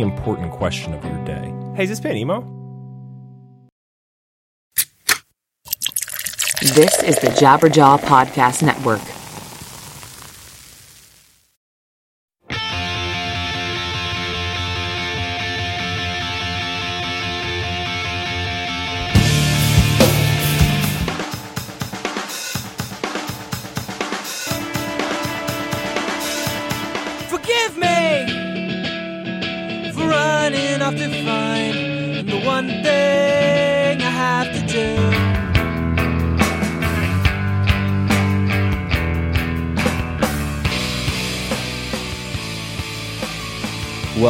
important question of your day. Hey, is this band emo? This is the Jabberjaw Podcast Network.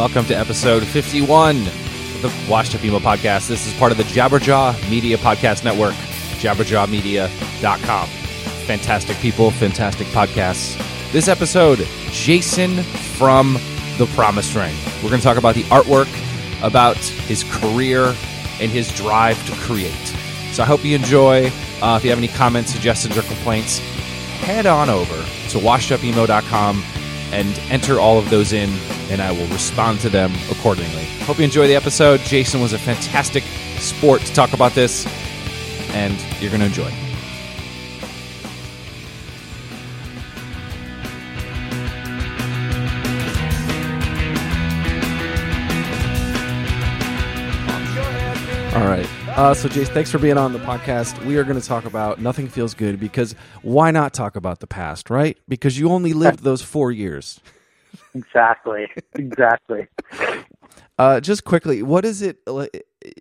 Welcome to episode 51 of the Washed Up Emo podcast. This is part of the Jabberjaw Media Podcast Network, jabberjawmedia.com. Fantastic people, fantastic podcasts. This episode, Jason from The Promise Ring. We're going to talk about the artwork, about his career, and his drive to create. So I hope you enjoy. Uh, if you have any comments, suggestions, or complaints, head on over to washedupemo.com and enter all of those in, and I will respond to them accordingly. Hope you enjoy the episode. Jason was a fantastic sport to talk about this, and you're going to enjoy. All right. Uh, so, Jace, thanks for being on the podcast. We are going to talk about Nothing Feels Good because why not talk about the past, right? Because you only lived those four years. Exactly. Exactly. Uh, just quickly, what is it?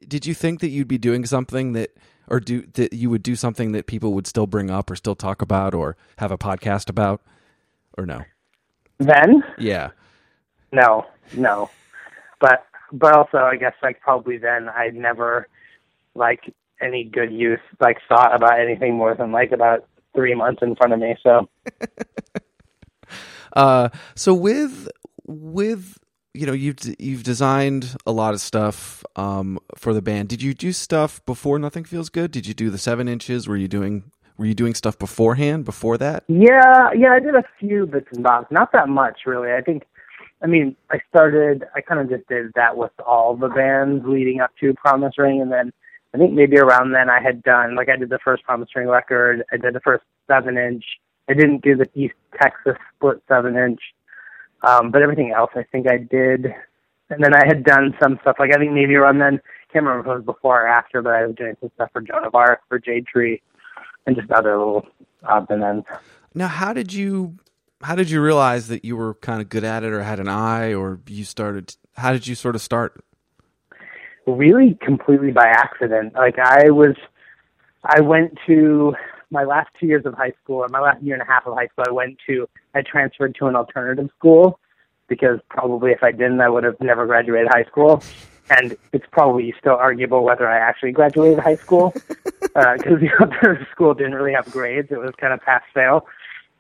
Did you think that you'd be doing something that, or do that you would do something that people would still bring up or still talk about or have a podcast about, or no? then, Yeah. no, no. But but also, I guess like probably then I never like any good use like thought about anything more than like about three months in front of me. So Uh, so with with you know you've you've designed a lot of stuff um, for the band. Did you do stuff before Nothing Feels Good? Did you do the seven inches? Were you doing were you doing stuff beforehand before that? yeah, yeah, I did a few bits and bobs, not that much really. I think. I mean, I started. I kind of just did that with all the bands leading up to Promise Ring, and then I think maybe around then I had done like I did the first Promise Ring record. I did the first seven inch. I didn't do the East Texas split seven inch, um, but everything else I think I did. And then I had done some stuff like I think maybe around then. Can't remember if it was before or after, but I was doing some stuff for Joan of Arc, for Jade Tree, and just other little odds and ends. Now, how did you how did you realize that you were kind of good at it, or had an eye, or you started? How did you sort of start? really completely by accident. Like I was, I went to my last two years of high school, or my last year and a half of high school. I went to, I transferred to an alternative school because probably if I didn't, I would have never graduated high school. And it's probably still arguable whether I actually graduated high school because the alternative school didn't really have grades. It was kind of pass fail.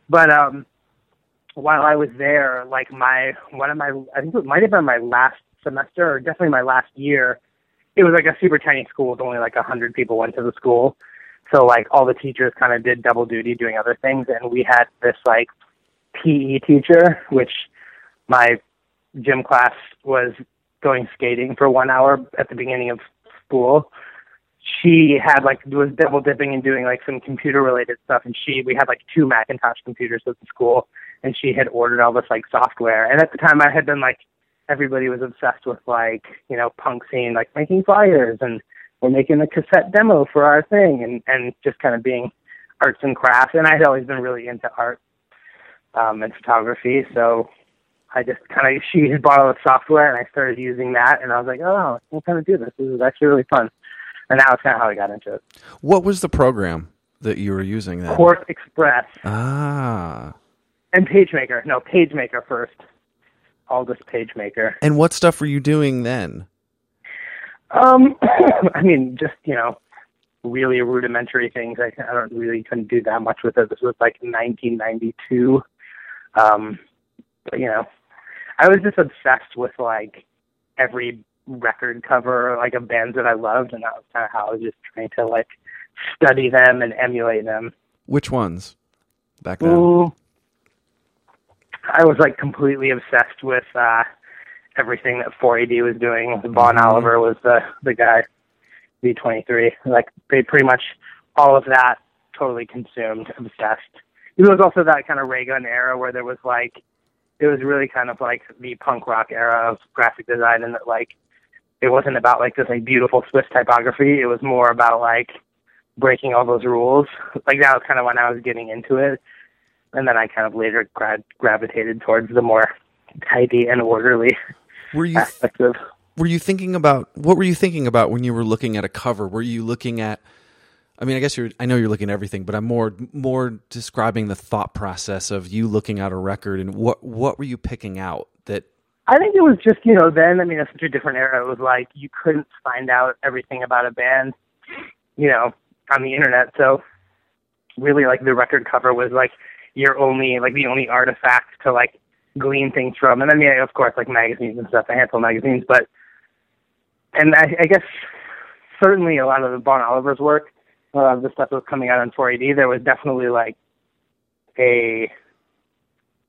But um, while I was there, like my one of my, I think it might have been my last semester or definitely my last year it was like a super tiny school with only like a hundred people went to the school. So like all the teachers kind of did double duty doing other things and we had this like PE teacher, which my gym class was going skating for one hour at the beginning of school. She had like was double dipping and doing like some computer related stuff and she we had like two Macintosh computers at the school and she had ordered all this like software. And at the time I had been like everybody was obsessed with like you know punk scene like making flyers and we're making a cassette demo for our thing, and and just kind of being arts and crafts. And I'd always been really into art um, and photography, so I just kind of she had bought all the software, and I started using that, and I was like, oh, I can kind of do this. This is actually really fun. And that was kind of how I got into it. What was the program that you were using then? Quark Express Ah. and PageMaker. No, PageMaker first. Aldus PageMaker. And what stuff were you doing then? Um, I mean, just you know, really rudimentary things. I, I don't really couldn't do that much with it. This was like 1992. Um, but you know, I was just obsessed with like every record cover like of bands that I loved, and that was kind of how I was just trying to like study them and emulate them. Which ones? Back then. Ooh, I was like completely obsessed with uh everything that 4AD was doing. Vaughan Mhm. Oliver was the the guy. V23, like they pretty much all of that totally consumed, obsessed. It was also that kind of ray gun era where there was like, it was really kind of like the punk rock era of graphic design, and that like, it wasn't about like this like beautiful Swiss typography. It was more about like breaking all those rules. Like that was kind of when I was getting into it, and then I kind of later gra- gravitated towards the more tidy and orderly Were you were you thinking about what were you thinking about when you were looking at a cover? Were you looking at I mean, I guess you're I know you're looking at everything, but I'm more more describing the thought process of you looking at a record and what what were you picking out that I think it was just, you know, then, I mean, it's such a different era. It was like you couldn't find out everything about a band, you know, on the internet. So really, like, the record cover was like your only, like, the only artifact to, like, glean things from. And I mean, of course, like magazines and stuff, a handful of magazines, but, and I, I guess certainly a lot of the Vaughan Oliver's work, a lot of the stuff that was coming out on 4AD, there was definitely, like, a,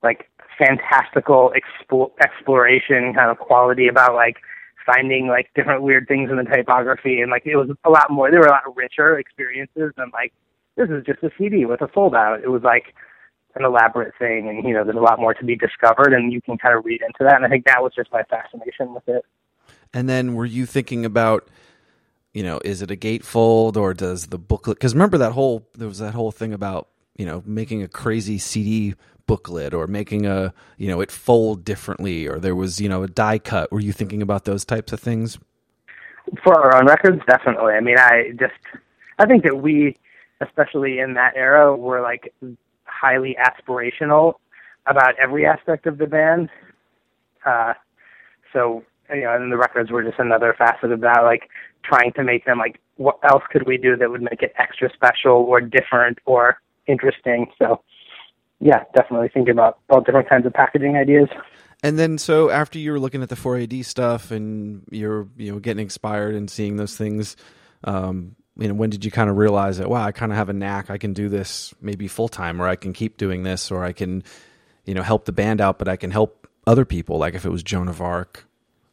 like fantastical expo- exploration kind of quality about like finding like different weird things in the typography and like it was a lot more there were a lot richer experiences than like this is just a CD with a fold out it was like an elaborate thing and you know there's a lot more to be discovered and you can kind of read into that and I think that was just my fascination with it and then were you thinking about you know, is it a gatefold or does the booklet cuz remember that whole there was that whole thing about, you know, making a crazy CD booklet or making a, you know, it fold differently or there was, you know, a die cut. Were you thinking about those types of things? for our own records definitely i mean i just i think that we especially in that era were like highly aspirational about every aspect of the band. Uh so you know and the records were just another facet of that like trying to make them like what else could we do that would make it extra special or different or interesting? So yeah definitely thinking about all different kinds of packaging ideas. And then so after you were looking at the 4AD stuff and you're, you know, getting inspired and seeing those things, um, you know, when did you kind of realize that, wow, I kind of have a knack. I can do this maybe full time or I can keep doing this or I can, you know, help the band out, but I can help other people. Like if it was Joan of Arc.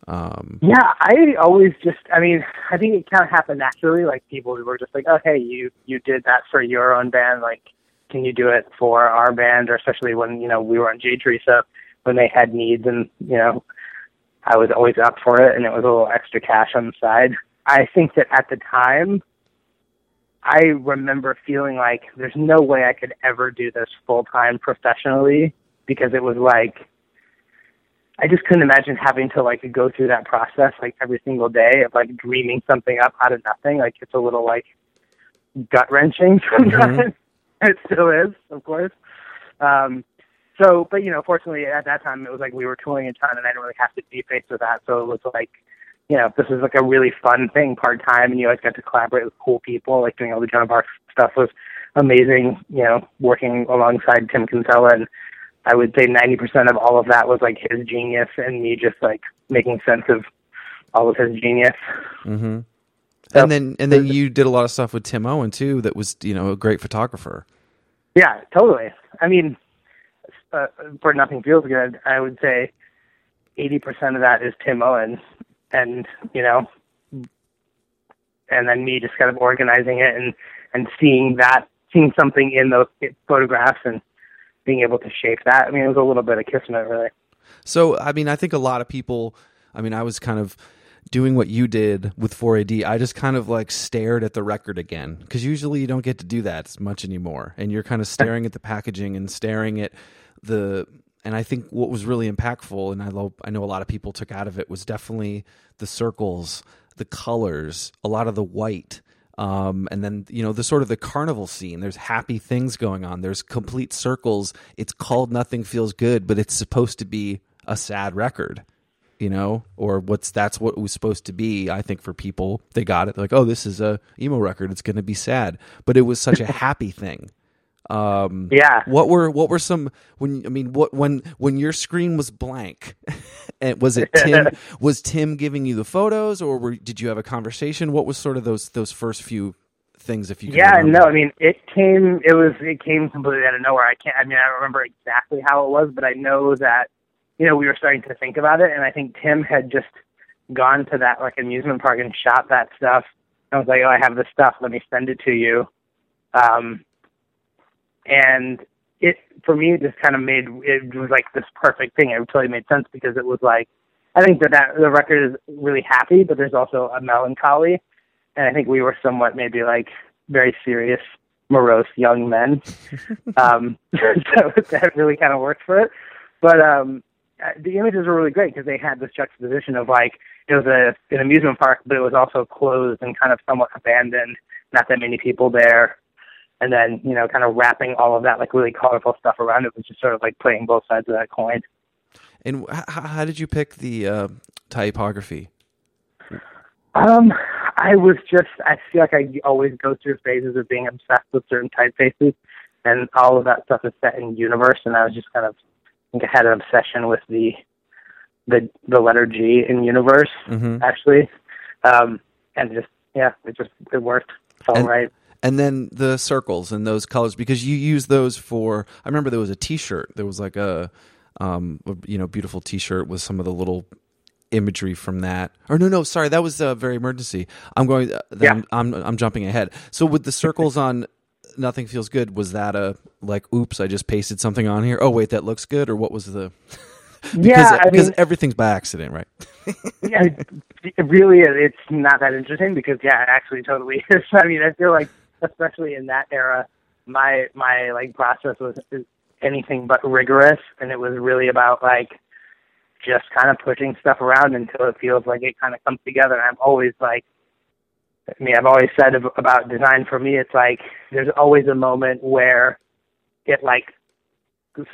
Um, Yeah, I always just I mean, I think it kind of happened naturally. Like people were just like, "Oh, hey, you you did that for your own band. Like, can you do it for our band?" Or especially when you know we were on Jade Tree, so when they had needs, and you know, I was always up for it, and it was a little extra cash on the side. I think that at the time, I remember feeling like there's no way I could ever do this full time professionally because it was like I just couldn't imagine having to like go through that process like every single day of like dreaming something up out of nothing. Like it's a little like gut wrenching sometimes. it still is, of course. Um so but you know, fortunately at that time it was like we were touring a ton and I didn't really have to be faced with that. So it was like you know, this is like a really fun thing part time and you always got to collaborate with cool people, like doing all the Joan of Arc stuff was amazing, you know, working alongside Tim Kinsella and I would say 90% of all of that was like his genius and me just like making sense of all of his genius. hmm So- and then, and then you did a lot of stuff with Tim Owen too. That was, you know, a great photographer. Yeah, totally. I mean, uh, for Nothing Feels Good, I would say 80% of that is Tim Owens and, you know, and then me just kind of organizing it and, and seeing that, seeing something in those photographs and being able to shape that. I mean, it was a little bit of kismet, really. So, I mean, I think a lot of people, I mean, I was kind of doing what you did with 4AD, I just kind of like stared at the record again because usually you don't get to do that as much anymore, and you're kind of staring at the packaging and staring at the. And I think what was really impactful, and I love, I know a lot of people took out of it, was definitely the circles, the colors, a lot of the white. Um, and then you know the sort of the carnival scene. There's happy things going on. There's complete circles. It's called Nothing Feels Good, but it's supposed to be a sad record you know, or what's that's what it was supposed to be. I think for people, they got it. They're like, oh, this is a emo record. It's going to be sad, but it was such a happy thing. Um, Yeah. What were what were some when I mean what when when your screen was blank, and was it Tim was Tim giving you the photos, or were, did you have a conversation? What was sort of those those first few things? If you can Yeah, remember? no, I mean it came it was it came completely out of nowhere. I can't I mean I don't remember exactly how it was, but I know that you know, we were starting to think about it and I think Tim had just gone to that like amusement park and shot that stuff. I was like, Oh, I have this stuff, let me send it to you. Um and it for me it just kind of made it was like this perfect thing. It totally made sense because it was like I think that, that the record is really happy, but there's also a melancholy and I think we were somewhat maybe like very serious, morose young men. um, so that really kind of worked for it. But um, uh, the images were really great because they had this juxtaposition of like it was a an amusement park, but it was also closed and kind of somewhat abandoned. Not that many people there. And then you know, kind of wrapping all of that like really colorful stuff around it was just sort of like playing both sides of that coin. And h- how did you pick the uh, typography? Um, I was just, I feel like I always go through phases of being obsessed with certain typefaces, and all of that stuff is set in Univers, and I was just kind of, I think I had an obsession with the, the, the letter G in Univers, Mhm. actually. Um, and just, yeah, it just, it worked. It's all And- right. And then the circles and those colors because you use those for. I remember there was a T-shirt. There was like a, um, a, you know, beautiful T-shirt with some of the little imagery from that. Or no, no, sorry, that was a very emergency. I'm going. Uh, Yeah. I'm, I'm I'm jumping ahead. So with the circles on, nothing feels good. Was that a like? Oops, I just pasted something on here. Oh wait, that looks good. Or what was the? because yeah, I because mean, everything's by accident, right? yeah, it really. It's not that interesting because yeah, it actually totally is. I mean, I feel like especially in that era, my my like process was anything but rigorous, and it was really about like just kind of pushing stuff around until it feels like it kind of comes together. And I'm always like, I mean, I've always said about design for me, it's like there's always a moment where it like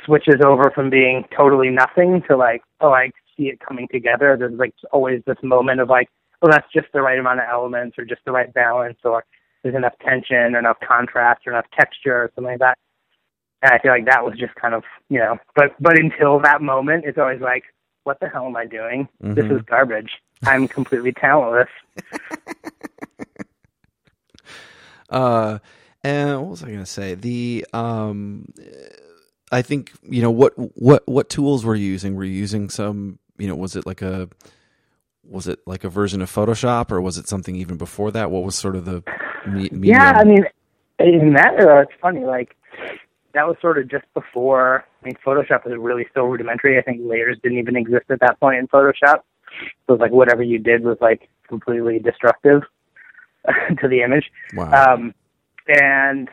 switches over from being totally nothing to like, oh, I see it coming together. There's like always this moment of like, oh, that's just the right amount of elements or just the right balance or there's enough tension or enough contrast or enough texture or something like that. And I feel like that was just kind of, you know, but but until that moment, it's always like, what the hell am I doing? This Mhm. is garbage. I'm completely talentless. Uh, and what was I going to say? The um, I think you know what what what tools were you using? Were you using some? You know, was it like a was it like a version of Photoshop, or was it something even before that? What was sort of the me- Yeah, I mean, in that era, it's funny. Like that was sort of just before. I mean, Photoshop was really still rudimentary. I think layers didn't even exist at that point in Photoshop. So it was like whatever you did was like completely destructive to the image. wow. Um, and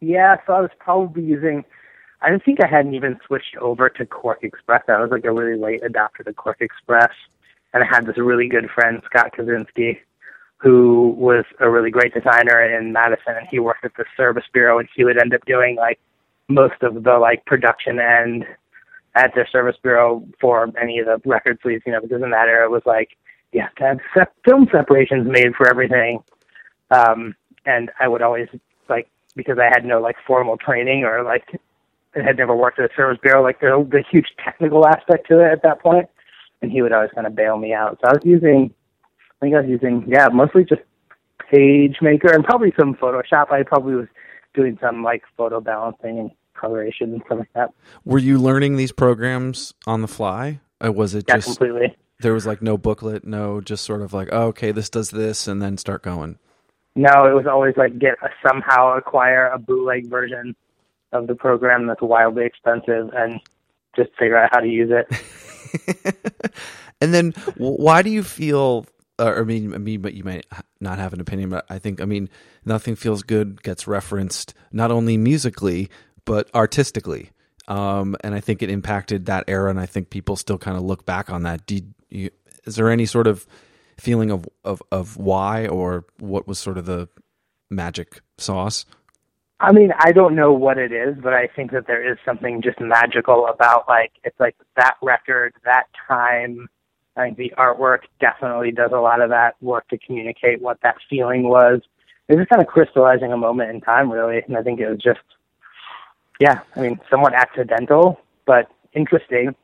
yeah, so I was probably using. I don't think I hadn't even switched over to Quark Express. I was like a really late adopter to Quark Express, and I had this really good friend Scott Kaczynski, who was a really great designer in Madison, and he worked at the Service Bureau, and he would end up doing like most of the like production end at their Service Bureau for any of the record sleeves, you know, in that era it was like you have to have sep- film separations made for everything. Um, and I would always like because I had no like formal training or like I had never worked at a service bureau, like the the huge technical aspect to it at that point, and he would always kind of bail me out. So I was using, I think I was using, yeah, mostly just PageMaker and probably some Photoshop. I probably was doing some like photo balancing and coloration and stuff like that. were you learning these programs on the fly? Or was it Yeah, just completely. there was like no booklet, no just sort of like oh, okay, this does this, and then start going. No, it was always like get a, somehow acquire a bootleg version of the program that's wildly expensive and just figure out how to use it. And then, why do you feel? Uh, I mean, I mean, but you might not have an opinion. But I think, I mean, nothing feels good gets referenced not only musically but artistically, um, and I think it impacted that era. And I think people still kind of look back on that. You, is there any sort of feeling of, of of why or what was sort of the magic sauce? I mean, I don't know what it is, but I think that there is something just magical about like it's like that record, that time. I think the artwork definitely does a lot of that work to communicate what that feeling was. It was just kind of crystallizing a moment in time, really, and I think it was just, yeah, I mean, somewhat accidental, but interesting.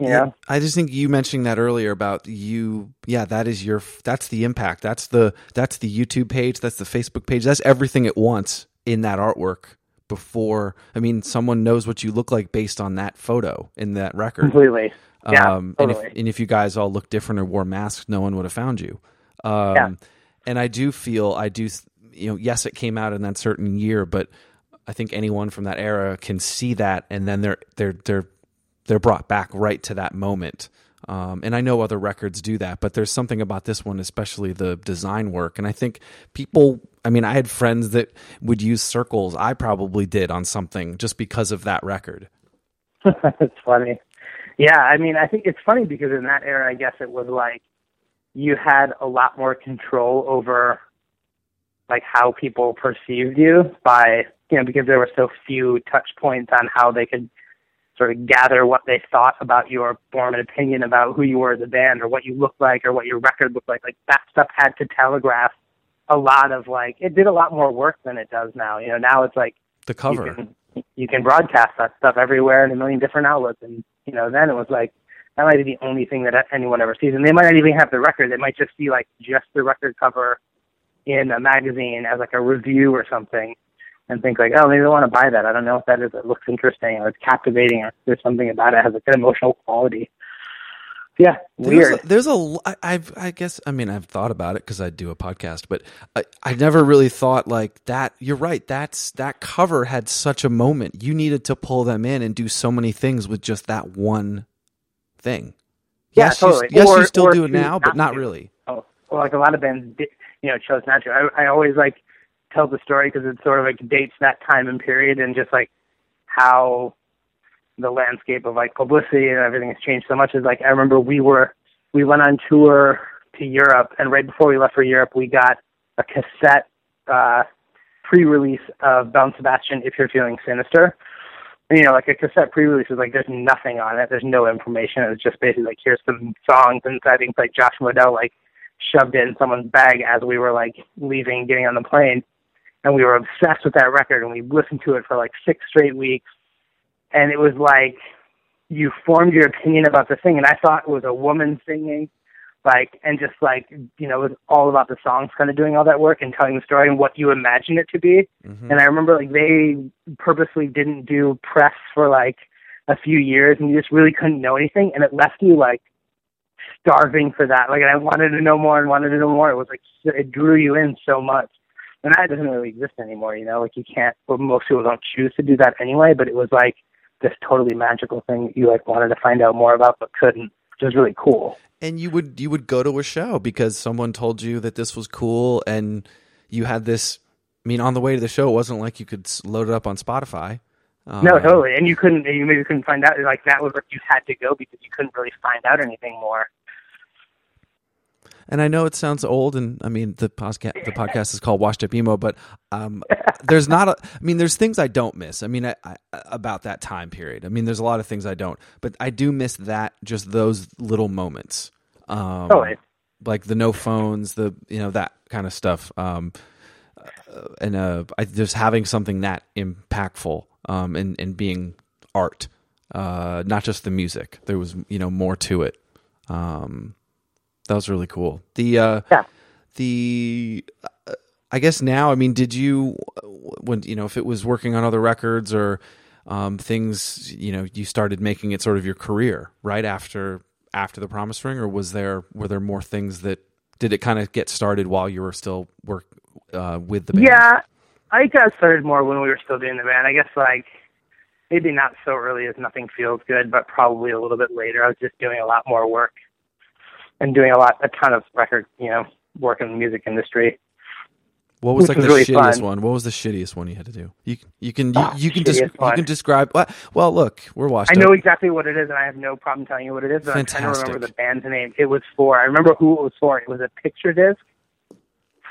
You know, I just think you mentioning that earlier about you. Yeah, that is your. That's the impact. That's the. That's the YouTube page. That's the Facebook page. That's everything at once in that artwork. Before, I mean, someone knows what you look like based on that photo in that record. completely. Yeah, um, and if and if you guys all looked different or wore masks, no one would have found you. Um, Yeah. And I do feel I do. You know, yes, it came out in that certain year, but I think anyone from that era can see that, and then they're they're they're they're brought back right to that moment. Um, and I know other records do that, but there's something about this one, especially the design work. And I think people, I mean, I had friends that would use circles. I probably did on something just because of that record. That's funny. Yeah, I mean, I think it's funny because in that era, I guess it was like you had a lot more control over like how people perceived you by you know because there were so few touch points on how they could sort of gather what they thought about you or form an opinion about who you were as a band or what you looked like or what your record looked like. Like that stuff had to telegraph a lot of like it did a lot more work than it does now. You know, now it's like The cover. you can you can broadcast that stuff everywhere in a million different outlets and you know then it was like that might be the only thing that anyone ever sees. And they might not even have the record. They might just see like just the record cover in a magazine as like a review or something and think like oh maybe I want to buy that. I don't know if that is it looks interesting or it's captivating or there's something about it has a good emotional quality yeah weird There's a, there's a I've I guess I mean I've thought about it because I do a podcast, but I I never really thought like that. You're right. That's that cover had such a moment. You needed to pull them in and do so many things with just that one thing. Yeah, yes, totally. You, yes, Or- you still do it now, but not not do. really. oh, well, like a lot of bands, did, you know, chose not to. I, I always like tell the story because it sort of like dates that time and period and just like how the landscape of like publicity and everything has changed so much. Is like I remember we were we went on tour to Europe, and right before we left for Europe, we got a cassette uh, pre-release of and Sebastian. If you're feeling sinister. And, you know, like a cassette pre-release is like there's nothing on it. There's no information. It was just basically like here's some songs, and I think like Josh Modell like shoved it in someone's bag as we were like leaving, getting on the plane, and we were obsessed with that record, and we listened to it for like six straight weeks, and it was like you formed your opinion about the thing, and I thought it was a woman singing, like, and just like you know, it was all about the songs kind of doing all that work and telling the story and what you imagine it to be. Mm-hmm. And I remember like they purposely didn't do press for like a few years, and you just really couldn't know anything, and it left you like starving for that. Like, and I wanted to know more and wanted to know more. It was like it drew you in so much, and that doesn't really exist anymore. You know, like you can't. Well, most people don't choose to do that anyway. But it was like this totally magical thing that you like wanted to find out more about but couldn't, which was really cool. And you would you would go to a show because someone told you that this was cool, and you had this. I mean, on the way to the show, it wasn't like you could load it up on Spotify. no, Um, totally. And you couldn't. You maybe couldn't find out. Like that was like you had to go because you couldn't really find out anything more. And I know it sounds old, and I mean the podcast the podcast is called Washed Up Emo, but um, there's not a. I mean, there's things I don't miss. I mean, I, I, about that time period. I mean, there's a lot of things I don't, but I do miss that just those little moments. Um, Totally. like the no phones, the you know that kind of stuff. Um, uh, and uh, I, just having something that impactful, um, and and being art, uh, not just the music. There was you know more to it. Um, that was really cool. The uh, Yeah. the uh, I guess now. I mean, did you when you know if it was working on other records or um, things? You know, you started making it sort of your career right after after the Promise Ring, or was there were there more things that did it kind of get started while you were still work uh, with the band? Yeah, I got started more when we were still doing the band. I guess like maybe not so early as Nothing Feels Good, but probably a little bit later. I was just doing a lot more work and doing a lot, a ton of record, you know, work in the music industry. What was like was the really shittiest fun. one? What was the shittiest one you had to do? You you can you, you can des- you can describe. Well, look, we're watching. I know up. exactly what it is, and I have no problem telling you what it is. But I'm trying to remember the band's name. It was for. I remember who it was for. It was a picture disc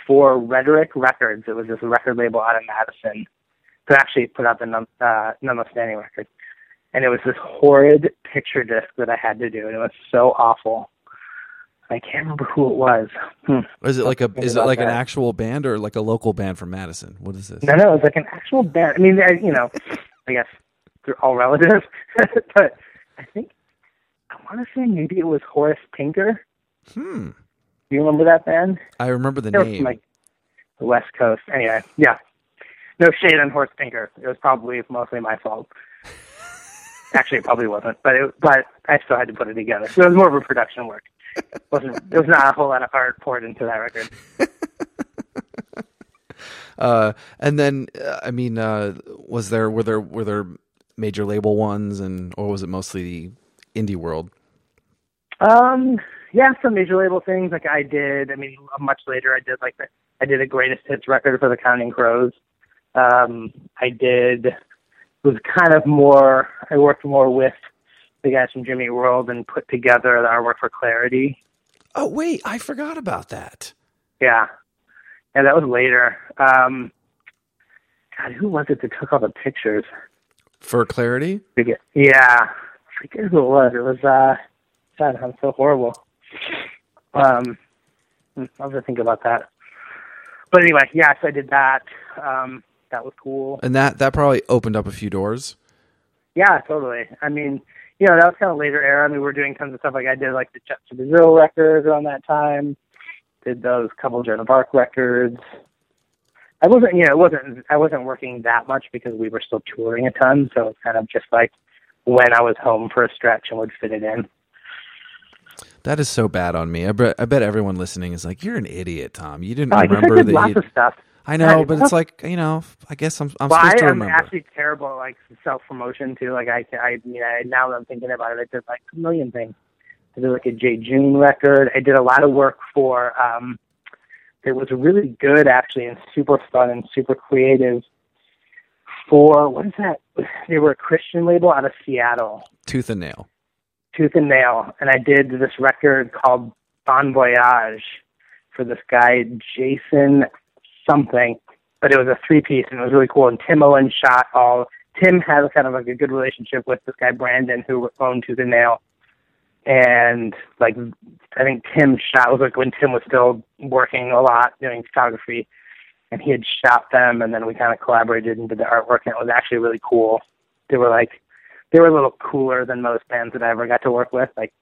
for Rhetoric Records. It was this record label out of Madison that actually put out the None, uh, Notwithstanding record, and it was this horrid picture disc that I had to do, and it was so awful. I can't remember who it was. Hmm. Is it like a is it like an actual band or like a local band from Madison? What is this? No, no, it's like an actual band. I mean, I, you know, I guess they're all relative, but I think I want to say maybe it was Horace Pinker. Hmm. Do you remember that band? I remember the from name. like the West Coast. Anyway, yeah. No shade on Horace Pinker. It was probably mostly my fault. Actually, it probably wasn't, but it, but I still had to put it together. So it was more of a production work. Wasn't there was not a whole lot of art poured into that record. Uh, and then uh, I mean, uh, was there were there were there major label ones and or was it mostly the indie world? Um, yeah, some major label things like I did. I mean, much later, I did like the, I did a greatest hits record for the Counting Crows. Um, I did it was kind of more. I worked more with the guys from Jimmy World and put together the artwork for Clarity. Oh wait, I forgot about that. Yeah, yeah, that was later. Um, God, who was it that took all the pictures? For clarity, Forget. Yeah, I forget who it was. It was. uh God, I'm so horrible. Um, I'll have to think about that. But anyway, yes, I did that. Um, that was cool. and that that probably opened up a few doors. Yeah, totally. I mean, you know, that was kind of later era. I mean, we were doing tons of stuff. Like I did like the Jet to Brazil record around that time. Did those couple Joan of Arc records. I wasn't, you know, it wasn't. I wasn't working that much because we were still touring a ton. So it's kind of just like when I was home for a stretch and would fit it in. That is so bad on me. I bet, I bet everyone listening is like, "You're an idiot, Tom. You didn't Oh, I remember did that." lots of stuff. I know, but it's like you know. I guess I'm I'm well, supposed I to am actually terrible at like self promotion too. Like I, I, you know, now that I'm thinking about it, I did like a million things. I did like a Jejune record. I did a lot of work for. um It was really good actually, and super fun and super creative. For what is that? They were a Christian label out of Seattle. Tooth and nail. tooth and nail, and I did this record called Bon Voyage for this guy Jason something, but it was a three piece and it was really cool. And Tim Owen shot all. Tim had a kind of like a good relationship with this guy Brandon who owned Tooth and Nail, and like I think Tim shot was like when Tim was still working a lot doing photography, and he had shot them, and then we kind of collaborated and did the artwork, and it was actually really cool. They were like they were a little cooler than most bands that I ever got to work with, like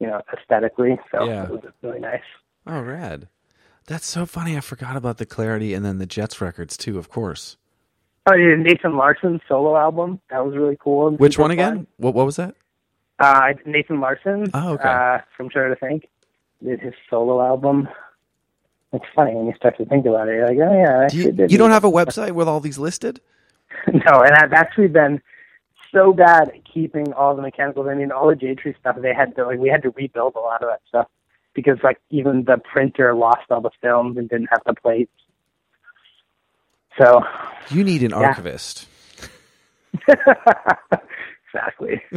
you know, aesthetically. So Yeah. it was really nice. Oh, rad. That's so funny. I forgot about the clarity and then the Jets records too. Of course. Oh, yeah, Nathan Larson's solo album that was really cool. Which one again? fun. What what was that? Uh, Nathan Larson. Oh, okay. Uh, from Shudder to Think did his solo album. It's funny when you start to think about it. You're like, oh yeah, Do you, did you don't have a website with all these listed? no, and I've actually been so bad at keeping all the mechanicals. I mean, all the Jade Tree stuff. They had to like we had to rebuild a lot of that stuff because like even the printer lost all the films and didn't have the plates. So You need an Yeah. archivist. exactly.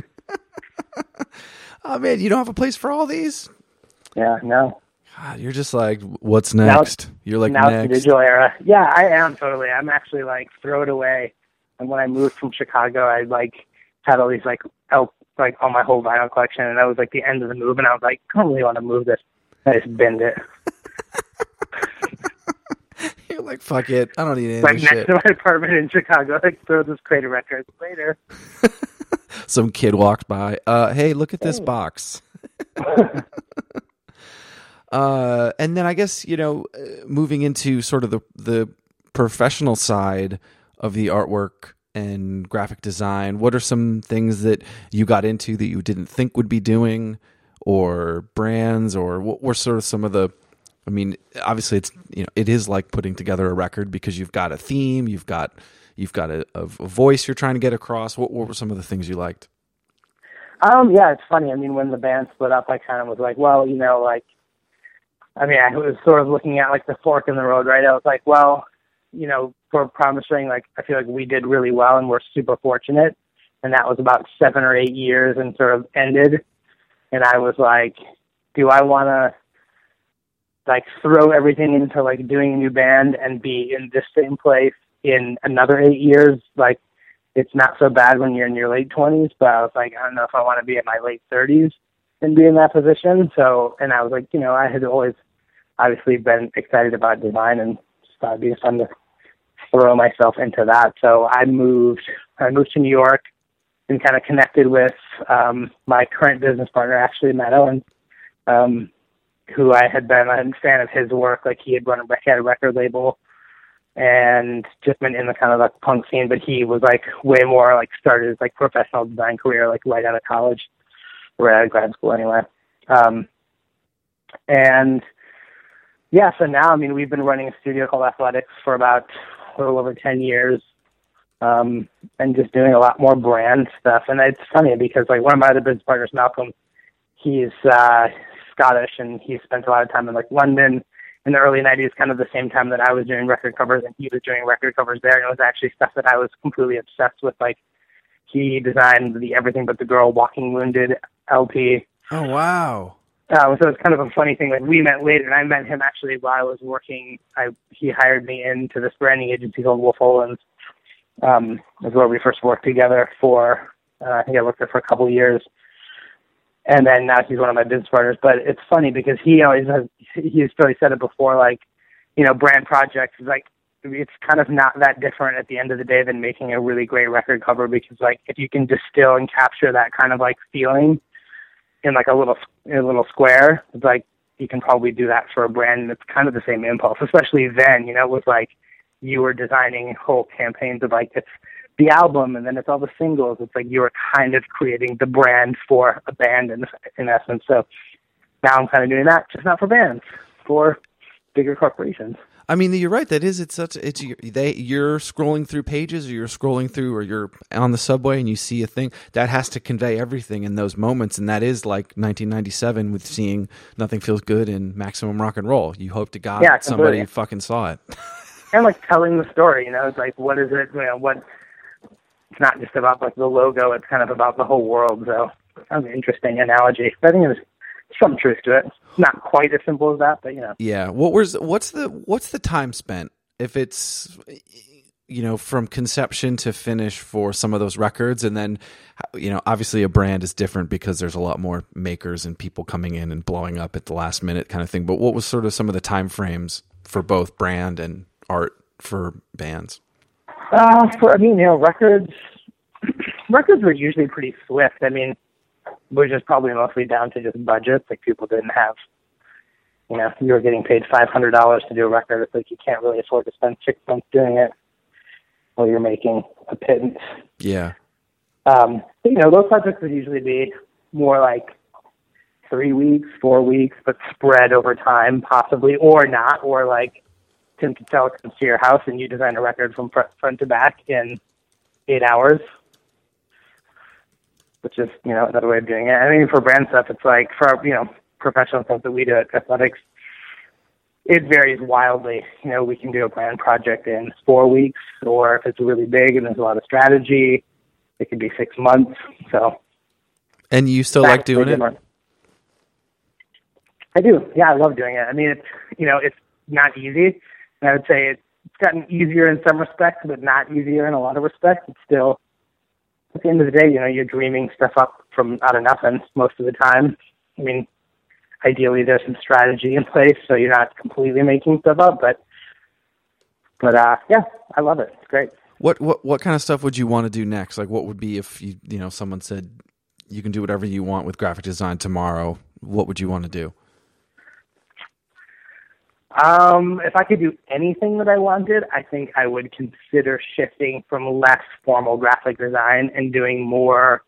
Oh man, you don't have a place for all these? Yeah. No. God, you're just like, what's next? you're like now it's the digital era. Yeah, I am totally. I'm actually like throw it away. And when I moved from Chicago, I like had all these like el- like all my whole vinyl collection, and that was like the end of the move. And I was like, I don't really want to move this. I just binned it. You're like, fuck it. I don't need any like next shit. to my apartment in Chicago. Like throw this crate of records later. Some kid walked by. Uh, hey, look at this box. uh, and then I guess you know, uh, moving into sort of the the professional side of the artwork and graphic design. What are some things that you got into that you didn't think would be doing, or brands, or what were sort of some of the I mean, obviously, it's you know, it is like putting together a record because you've got a theme, you've got you've got a, a voice you're trying to get across. What, what were some of the things you liked? Um, yeah, it's funny. I mean, when the band split up, I kind of was like, well, you know, like, I mean, I was sort of looking at like the fork in the road, right? I was like, well, you know, for Promise Ring, like, I feel like we did really well and we're super fortunate. And that was about seven or eight years and sort of ended. And I was like, do I want to like throw everything into like doing a new band and be in this same place in another eight years? Like, it's not so bad when you're in your late 20s, but I was like, I don't know if I want to be in my late 30s and be in that position. So, and I was like, you know, I had always obviously been excited about design and thought it'd be fun to throw myself into that. So I moved, I moved to New York and kind of connected with um, my current business partner, actually Matt Owen, um, who I had been a fan of his work. Like he had run a, he had a record label and just been in the kind of like punk scene, but he was like way more like started his like professional design career like right out of college, right out of grad school anyway. Um, and yeah, so now I mean we've been running a studio called Athletics for about a little over ten years, um, and just doing a lot more brand stuff. And it's funny because like one of my other business partners, Malcolm, he's uh, Scottish and he spent a lot of time in like London in the early 90s, kind of the same time that I was doing record covers and he was doing record covers there. And it was actually stuff that I was completely obsessed with. Like he designed the Everything But the Girl Walking Wounded LP. Oh wow! Um, so it's kind of a funny thing. Like we met later, and I met him actually while I was working. I he hired me into this branding agency called Wolff Olins. Um, is where we first worked together for. Uh, I think I worked there for a couple of years, and then now he's one of my business partners. But it's funny because he always has. He's probably said it before. Like, you know, brand projects is like it's kind of not that different at the end of the day than making a really great record cover because like if you can distill and capture that kind of like feeling in like a little a little square. It's like you can probably do that for a brand, and it's kind of the same impulse. Especially then, you know, it was like you were designing whole campaigns of like it's the album, and then it's all the singles. It's like you were kind of creating the brand for a band in in essence. So now I'm kind of doing that, just not for bands, for bigger corporations. I mean, you're right. That is, it's such. It's they. You're scrolling through pages, or you're scrolling through, or you're on the subway, and you see a thing that has to convey everything in those moments, and that is like 1997 with seeing "Nothing Feels Good" and "Maximum Rock and Roll." You hope to God Yeah, somebody fucking saw it. and like telling the story, you know, it's like what is it? You know, what? It's not just about like the logo; it's kind of about the whole world. So that's an interesting analogy. I think there's some truth to it. Not quite as simple as that, but you know. yeah. What was? What's the? What's the time spent? If it's, you know, from conception to finish for some of those records, and then, you know, obviously a brand is different because there's a lot more makers and people coming in and blowing up at the last minute kind of thing. But what was sort of some of the time frames for both brand and art for bands? Uh, for I mean, you know, records records were usually pretty swift. I mean, which is probably mostly down to just budgets. Like people didn't have, you know, you were getting paid five hundred dollars to do a record. It's like you can't really afford to spend six months doing it while you're making a pittance. Yeah. Um, but, you know, those projects would usually be more like three weeks, four weeks, but spread over time, possibly, or not, or like Tim Cattell comes to your house and you design a record from front, front to back in eight hours, which is, you know, another way of doing it. I mean, for brand stuff, it's like for, you know, professional stuff that we do at Athletics, it varies wildly. You know, we can do a brand project in four weeks, or if it's really big and there's a lot of strategy, it could be six months. So And you still like doing it? I do. Yeah, I love doing it. I mean, it's you know, it's not easy. And I would say it's gotten easier in some respects, but not easier in a lot of respects. It's still at the end of the day, you know, you're dreaming stuff up from out of nothing most of the time. I mean, ideally there's some strategy in place so you're not completely making stuff up, but but uh yeah, I love it. It's great. What what what kind of stuff would you want to do next? Like, what would be if you you know someone said you can do whatever you want with graphic design tomorrow? What would you want to do? Um, if I could do anything that I wanted, I think I would consider shifting from less formal graphic design and doing more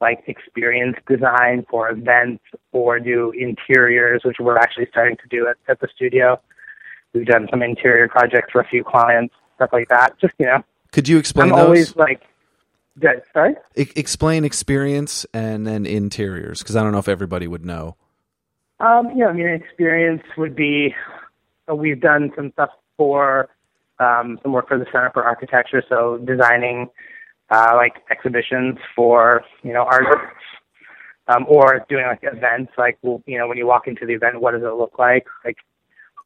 like experience design for events or do interiors, which we're actually starting to do at, at the studio. We've done some interior projects for a few clients, stuff like that. Just, you know, Could you explain I'm those? always like. Sorry. E- explain experience and then interiors because I don't know if everybody would know. Um, you know, I mean, experience would be we've done some stuff for um, some work for the Center for Architecture, so designing uh, like exhibitions for you know artists, um, or doing like events. Like, well, you know, when you walk into the event, what does it look like? Like,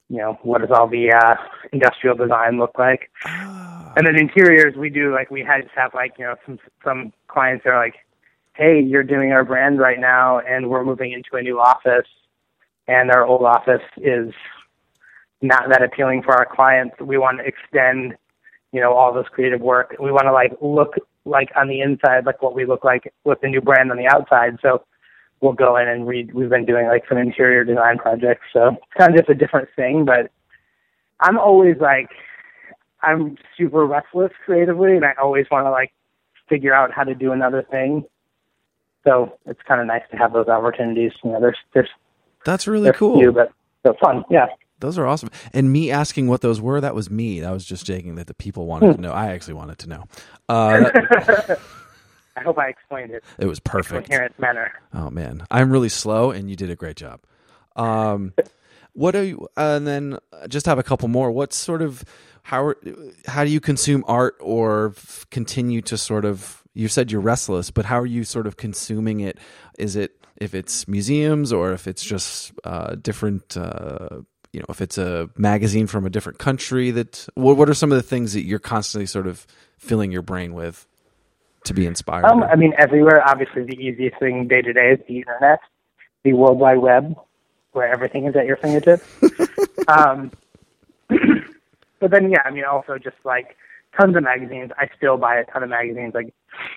you know, what does all the uh, industrial design look like? And then interiors, we do like we had to have like you know some some clients that are like, hey, you're doing our brand right now, and we're moving into a new office and our old office is not that appealing for our clients. We want to extend, you know, all this creative work. We want to like look like on the inside like what we look like with the new brand on the outside. So we'll go in and read. We've been doing like some interior design projects. So it's kind of just a different thing. But I'm always like, I'm super restless creatively, and I always want to like figure out how to do another thing. So it's kind of nice to have those opportunities. You know, there's there's That's really cool. few, but they're fun. Yeah. Those are awesome. And me asking what those were, that was me. That was just joking that the people wanted to know. I actually wanted to know. Uh, that- I hope I explained it it was in a perfect. coherent manner. Oh man, I'm really slow, and you did a great job. Um, what are you? Uh, and then just have a couple more. What sort of how how do you consume art or f- continue to sort of? You said you're restless, but how are you sort of consuming it? Is it if it's museums or if it's just uh, different? Uh, you know, if it's a magazine from a different country. That what, what are some of the things that you're constantly sort of filling your brain with to be inspired? Um, I mean, everywhere. Obviously, the easiest thing day to day is the internet, the World Wide Web, where everything is at your fingertips. um, but then, yeah, I mean, also just like tons of magazines. I still buy a ton of magazines. Like,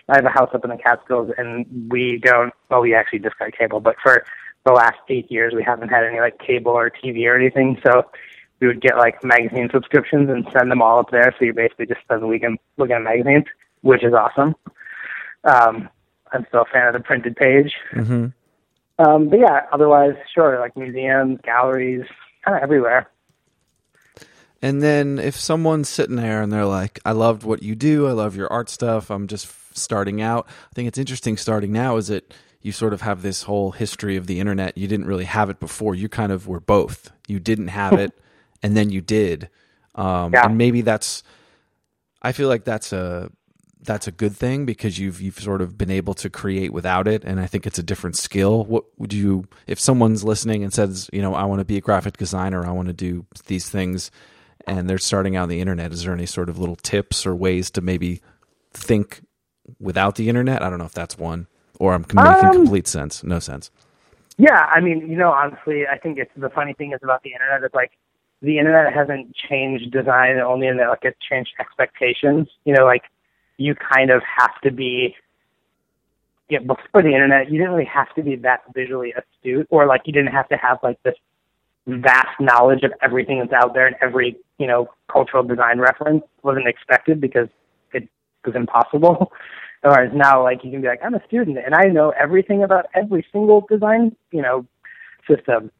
I have a house up in the Catskills, and we don't. Well, we actually just got cable, but for the last eight years, we haven't had any like cable or TV or anything. So we would get like magazine subscriptions and send them all up there. So you basically just spend the weekend looking at magazines, which is awesome. Um, I'm still a fan of the printed page. hmm Um, but yeah, otherwise, sure, like museums, galleries, kind of everywhere. And then if someone's sitting there and they're like, I loved what you do, I love your art stuff, I'm just starting out. I think it's interesting starting now is that you sort of have this whole history of the internet. You didn't really have it before. You kind of were both. You didn't have it and then you did. Um, Yeah. and maybe that's I feel like that's a that's a good thing because you've you've sort of been able to create without it and I think it's a different skill. What would you if someone's listening and says, you know, I want to be a graphic designer, I want to do these things and they're starting out on the internet, is there any sort of little tips or ways to maybe think without the internet? I don't know if that's one or I'm making Um, complete sense. No sense. Yeah, I mean, you know, honestly, I think it's the funny thing is about the internet is like the internet hasn't changed design only in that like it's changed expectations. You know, like you kind of have to be. Yeah, before the internet, you didn't really have to be that visually astute, or like you didn't have to have like this vast knowledge of everything that's out there and every you know cultural design reference wasn't expected because it was impossible. Whereas now, like you can be like, I'm a student and I know everything about every single design, you know, system.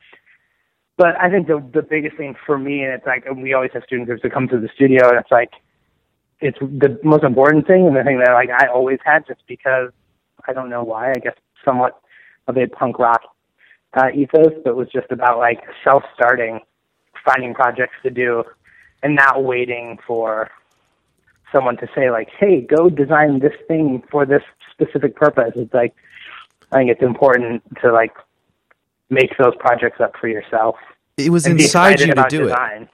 But I think the the biggest thing for me, and it's like and we always have student groups that come to the studio, and it's like it's the most important thing, and the thing that like I always had, just because I don't know why. I guess somewhat of a punk rock uh, ethos, but was just about like self-starting, finding projects to do, and not waiting for someone to say like, "Hey, go design this thing for this specific purpose." It's like I think it's important to like make those projects up for yourself. It was inside you to do it. design.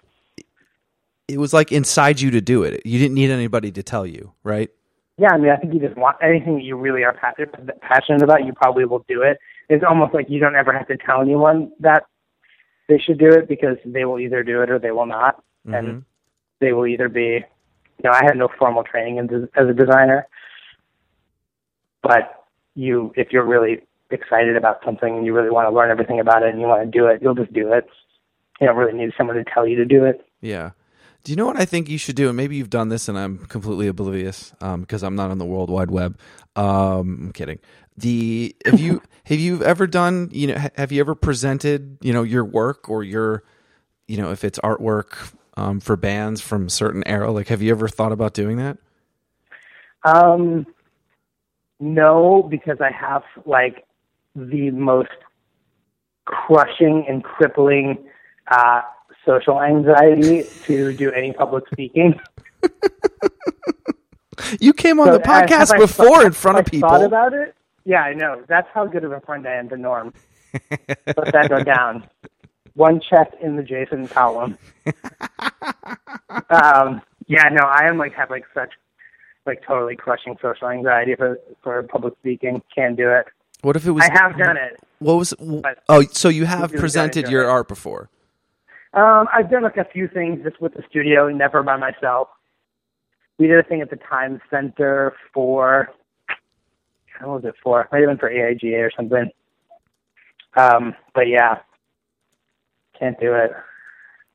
It was like inside you to do it. You didn't need anybody to tell you, right? Yeah, I mean, I think you just want anything that you really are pa- passionate about, you probably will do it. It's almost like you don't ever have to tell anyone that they should do it because they will either do it or they will not, and mm-hmm. they will either be. You know, I had no formal training in as a designer, but you, if you're really excited about something and you really want to learn everything about it and you want to do it, you'll just do it. You don't really need someone to tell you to do it. Yeah. Do you know what I think you should do? And maybe you've done this, and I'm completely oblivious um, because I'm not on the World Wide Web. Um, I'm kidding. The have you have you ever done? You know, have you ever presented? You know, your work or your, you know, if it's artwork um, for bands from a certain era. Like, have you ever thought about doing that? Um, no, because I have like the most crushing and crippling uh, social anxiety to do any public speaking. You came on So, the podcast I before in front of I Thought people. about it? Yeah, I know. That's how good of a friend I am to Norm. Let that go down. One check in the Jason column. um, yeah, no, I am like have like such like totally crushing social anxiety for for public speaking. Can't do it. What if it was? I have done it. What was? Oh, so you have presented your art before? Um, I've done like a few things just with the studio, never by myself. We did a thing at the Times Center for how was it for? Might have been for AIGA or something. Um, but yeah, can't do it.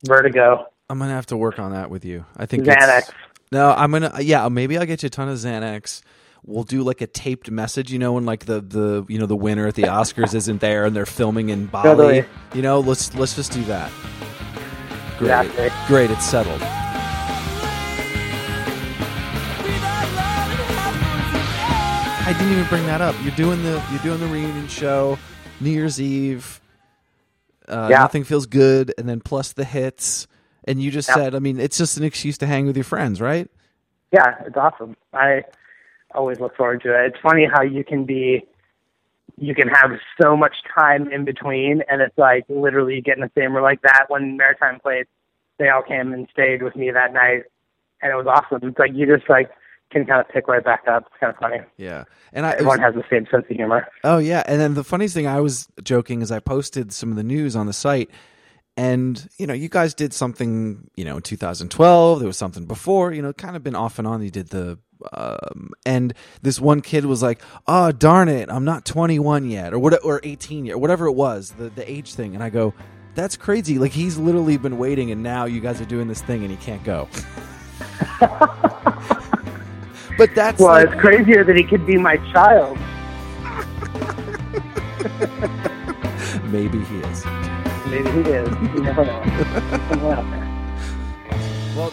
Vertigo, I'm gonna have to work on that with you. I think Xanax. No, I'm gonna. Yeah, maybe I'll get you a ton of Xanax. We'll do like a taped message, you know, when like the the you know the winner at the Oscars isn't there and they're filming in Bali. Totally. You know, let's let's just do that. Great, Exactly. great. It's settled. I didn't even bring that up. You're doing the you're doing the reunion show, New Year's Eve. Uh, Yeah. Nothing feels good, and then plus the hits. And you just Yeah. said, I mean, it's just an excuse to hang with your friends, right? Yeah, it's awesome. I always look forward to it. It's funny how you can be, you can have so much time in between, and it's like literally you get in the same room like that. When Maritime played, they all came and stayed with me that night, and it was awesome. It's like you just like can kind of pick right back up. It's kind of funny. Yeah, and I Everyone was- has the same sense of humor. oh yeah, and then the funniest thing I was joking is I posted some of the news on the site, and you know you guys did something you know in 2012. There was something before, you know, kind of been off and on. You did the. Um, and this one kid was like, "Oh darn it, I'm not 21 yet, or what, or 18 yet, or whatever it was, the the age thing." And I go, "That's crazy! Like he's literally been waiting, and now you guys are doing this thing, and he can't go." but that's Well, like, it's crazier that he could be my child. maybe he is. Maybe he is. You never know. Someone out there. Well,